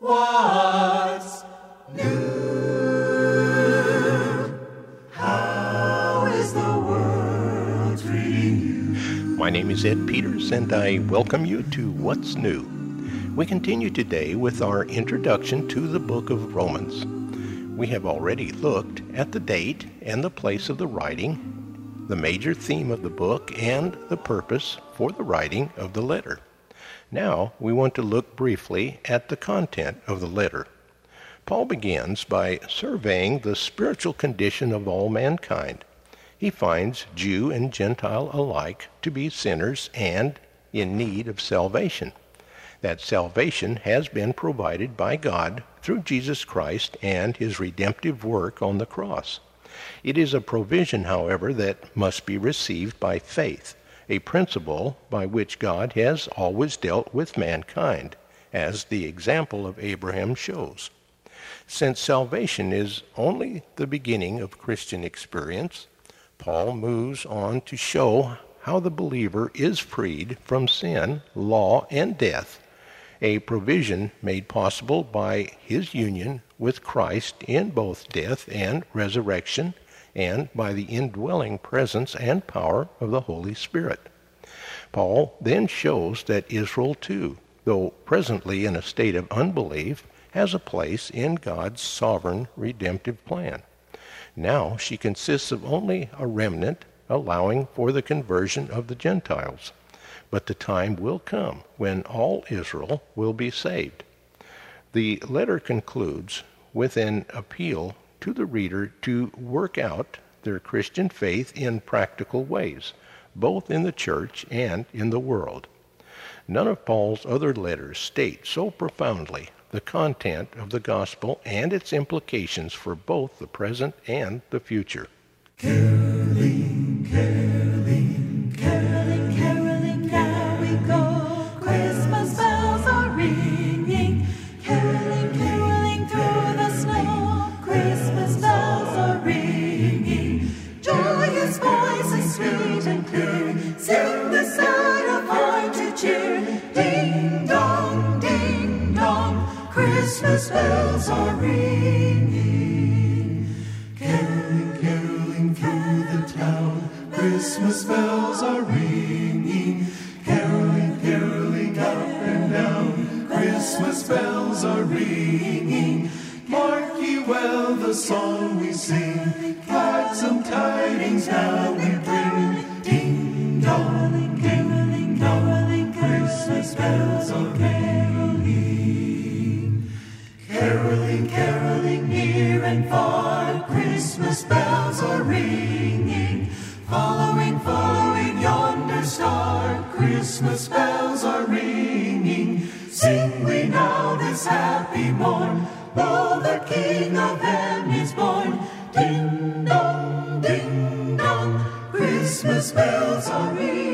What's new? How is the world treating you? My name is Ed Peters, and I welcome you to What's New. We continue today with our introduction to the book of Romans. We have already looked at the date and the place of the writing, the major theme of the book, and the purpose for the writing of the letter. Now we want to look briefly at the content of the letter. Paul begins by surveying the spiritual condition of all mankind. He finds Jew and Gentile alike to be sinners and in need of salvation. That salvation has been provided by God through Jesus Christ and his redemptive work on the cross. It is a provision, however, that must be received by faith, a principle by which God has always dealt with mankind, as the example of Abraham shows. Since salvation is only the beginning of Christian experience, Paul moves on to show how the believer is freed from sin, law, and death a provision made possible by his union with Christ in both death and resurrection, and by the indwelling presence and power of the Holy Spirit. Paul then shows that Israel too, though presently in a state of unbelief, has a place in God's sovereign redemptive plan. Now she consists of only a remnant, allowing for the conversion of the Gentiles but the time will come when all Israel will be saved. The letter concludes with an appeal to the reader to work out their Christian faith in practical ways, both in the church and in the world. None of Paul's other letters state so profoundly the content of the gospel and its implications for both the present and the future. Bells are ringing. Mark ye well the song we sing, gladsome tidings now we bring. Ding dong, ding dong, Christmas bells are ringing. Caroling, caroling near and far, Christmas bells are ringing. Following, following yonder star, Christmas bells are ringing. Sing we this happy morn, though the King of heaven is born. Ding dong, ding dong, Christmas bells are ringing.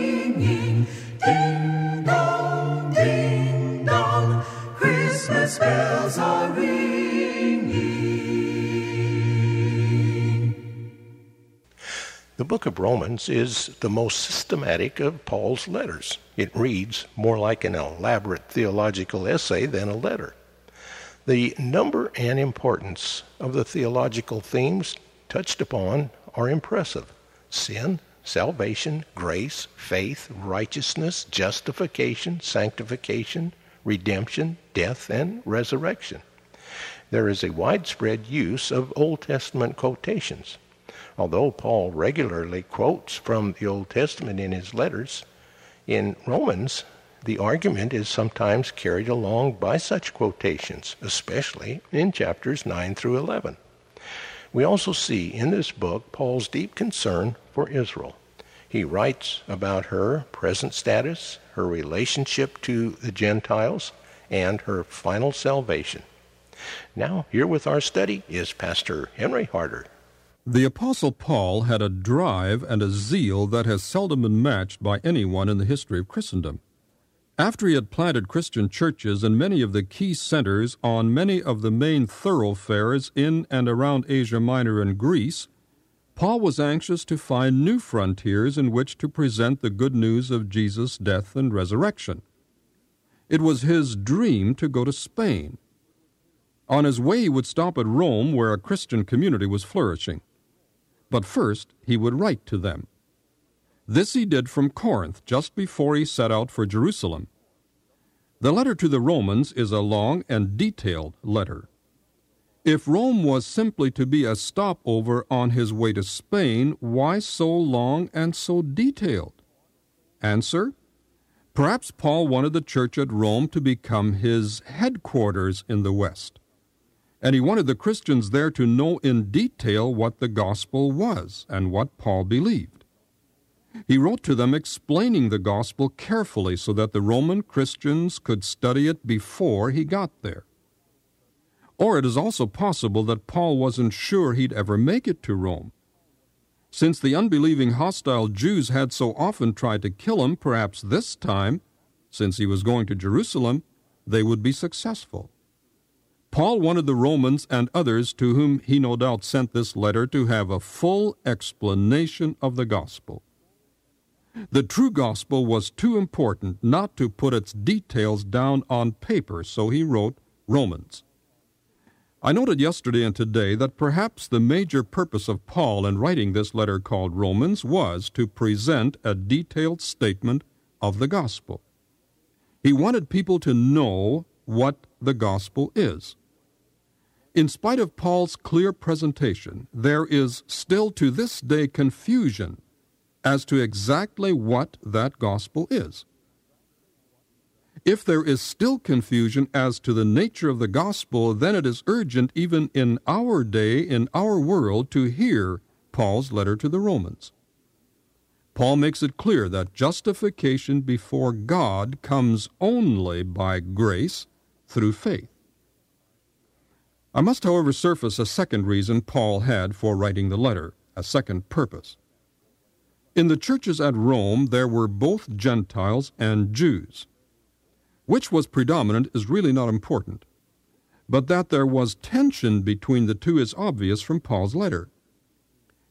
The book of Romans is the most systematic of Paul's letters. It reads more like an elaborate theological essay than a letter. The number and importance of the theological themes touched upon are impressive sin, salvation, grace, faith, righteousness, justification, sanctification, redemption, death, and resurrection. There is a widespread use of Old Testament quotations. Although Paul regularly quotes from the Old Testament in his letters, in Romans, the argument is sometimes carried along by such quotations, especially in chapters 9 through 11. We also see in this book Paul's deep concern for Israel. He writes about her present status, her relationship to the Gentiles, and her final salvation. Now, here with our study is Pastor Henry Harder. The Apostle Paul had a drive and a zeal that has seldom been matched by anyone in the history of Christendom. After he had planted Christian churches in many of the key centers on many of the main thoroughfares in and around Asia Minor and Greece, Paul was anxious to find new frontiers in which to present the good news of Jesus' death and resurrection. It was his dream to go to Spain, On his way, he would stop at Rome, where a Christian community was flourishing. But first, he would write to them. This he did from Corinth just before he set out for Jerusalem. The letter to the Romans is a long and detailed letter. If Rome was simply to be a stopover on his way to Spain, why so long and so detailed? Answer Perhaps Paul wanted the church at Rome to become his headquarters in the West, and he wanted the Christians there to know in detail what the gospel was and what Paul believed. He wrote to them explaining the gospel carefully so that the Roman Christians could study it before he got there. Or it is also possible that Paul wasn't sure he'd ever make it to Rome since the unbelieving hostile Jews had so often tried to kill him, perhaps this time, since he was going to Jerusalem, they would be successful. Paul wanted the Romans and others to whom he no doubt sent this letter to have a full explanation of the gospel. The true gospel was too important not to put its details down on paper, so he wrote Romans. I noted yesterday and today that perhaps the major purpose of Paul in writing this letter called Romans was to present a detailed statement of the gospel. He wanted people to know what the gospel is. In spite of Paul's clear presentation, there is still to this day confusion as to exactly what that gospel is. If there is still confusion as to the nature of the gospel, then it is urgent, even in our day, in our world, to hear Paul's letter to the Romans. Paul makes it clear that justification before God comes only by grace through faith. I must, however, surface a second reason Paul had for writing the letter, a second purpose. In the churches at Rome, there were both Gentiles and Jews. Which was predominant is really not important, but that there was tension between the two is obvious from Paul's letter.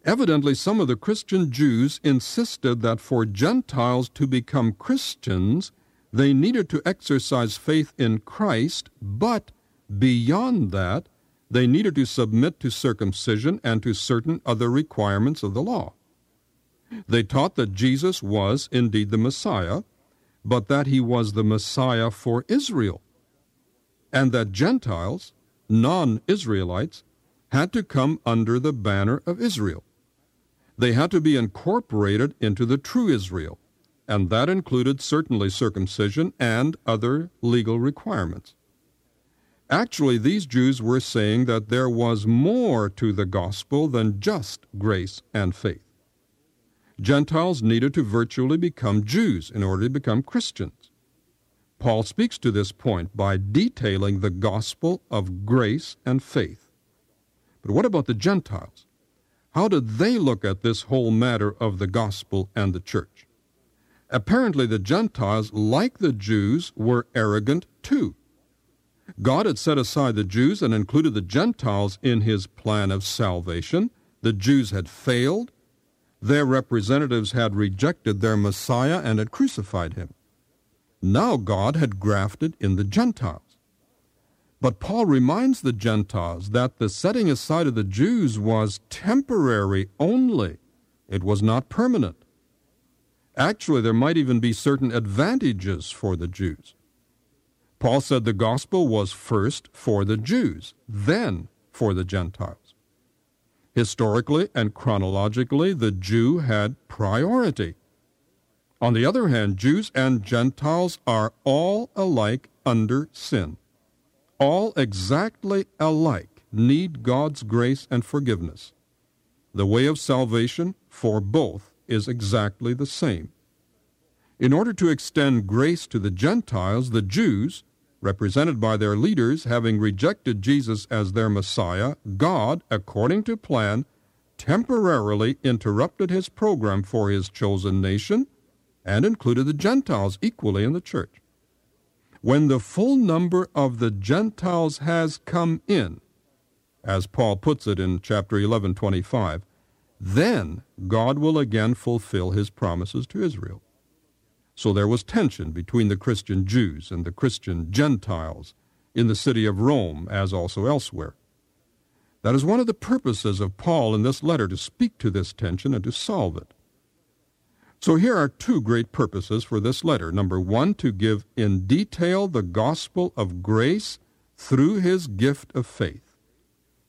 Evidently, some of the Christian Jews insisted that for Gentiles to become Christians, they needed to exercise faith in Christ, but beyond that, they needed to submit to circumcision and to certain other requirements of the law. They taught that Jesus was indeed the Messiah, but that he was the Messiah for Israel, and that Gentiles, non Israelites, had to come under the banner of Israel. They had to be incorporated into the true Israel, and that included certainly circumcision and other legal requirements. Actually, these Jews were saying that there was more to the gospel than just grace and faith. Gentiles needed to virtually become Jews in order to become Christians. Paul speaks to this point by detailing the gospel of grace and faith. But what about the Gentiles? How did they look at this whole matter of the gospel and the church? Apparently, the Gentiles, like the Jews, were arrogant too. God had set aside the Jews and included the Gentiles in his plan of salvation. The Jews had failed, their representatives had rejected their Messiah and had crucified him. Now God had grafted in the Gentiles. But Paul reminds the Gentiles that the setting aside of the Jews was temporary only, it was not permanent. Actually, there might even be certain advantages for the Jews. Paul said the gospel was first for the Jews, then for the Gentiles. Historically and chronologically, the Jew had priority. On the other hand, Jews and Gentiles are all alike under sin. All exactly alike need God's grace and forgiveness. The way of salvation for both is exactly the same. In order to extend grace to the Gentiles, the Jews represented by their leaders having rejected Jesus as their Messiah, God, according to plan, temporarily interrupted his program for his chosen nation and included the Gentiles equally in the church. When the full number of the Gentiles has come in, as Paul puts it in chapter 11:25, then God will again fulfill his promises to Israel. So there was tension between the Christian Jews and the Christian Gentiles, in the city of Rome, as also elsewhere. That is one of the purposes of Paul in this letter to speak to this tension and to solve it. So here are two great purposes for this letter. Number one, to give in detail the gospel of grace through his gift of faith.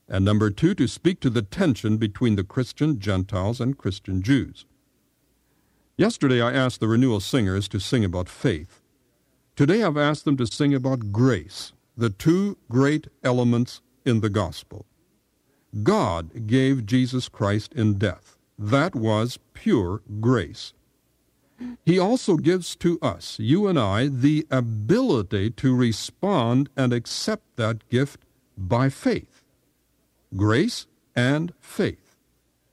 And number two, to speak to the tension between the Christian Gentiles and Christian Jews. Yesterday I asked the renewal singers to sing about faith. Today I've asked them to sing about grace, the two great elements in the gospel. God gave Jesus Christ in death. That was pure grace. He also gives to us, you and I, the ability to respond and accept that gift by faith. Grace and faith.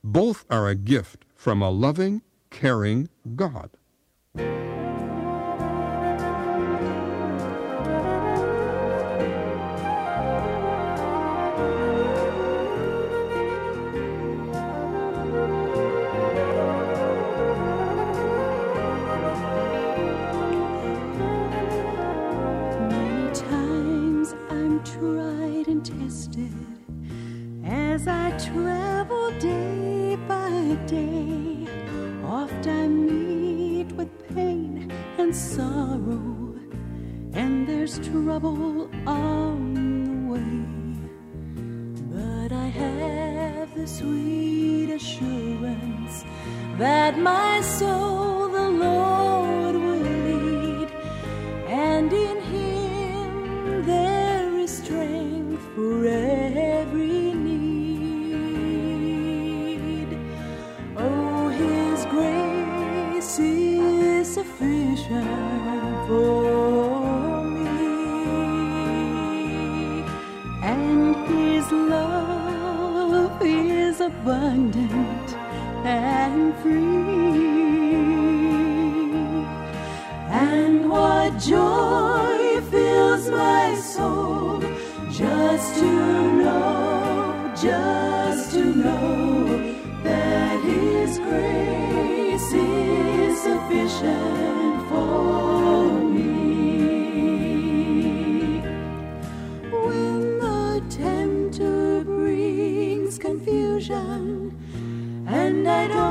Both are a gift from a loving, caring God. I meet with pain and sorrow, and there's trouble on the way. But I have the sweet assurance that my soul. sufficient for me, and His love is abundant and free. And what joy fills my soul just to know, just to know that His grace sufficient for me. When the tempter brings confusion, and I don't.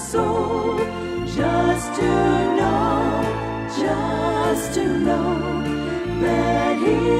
What's New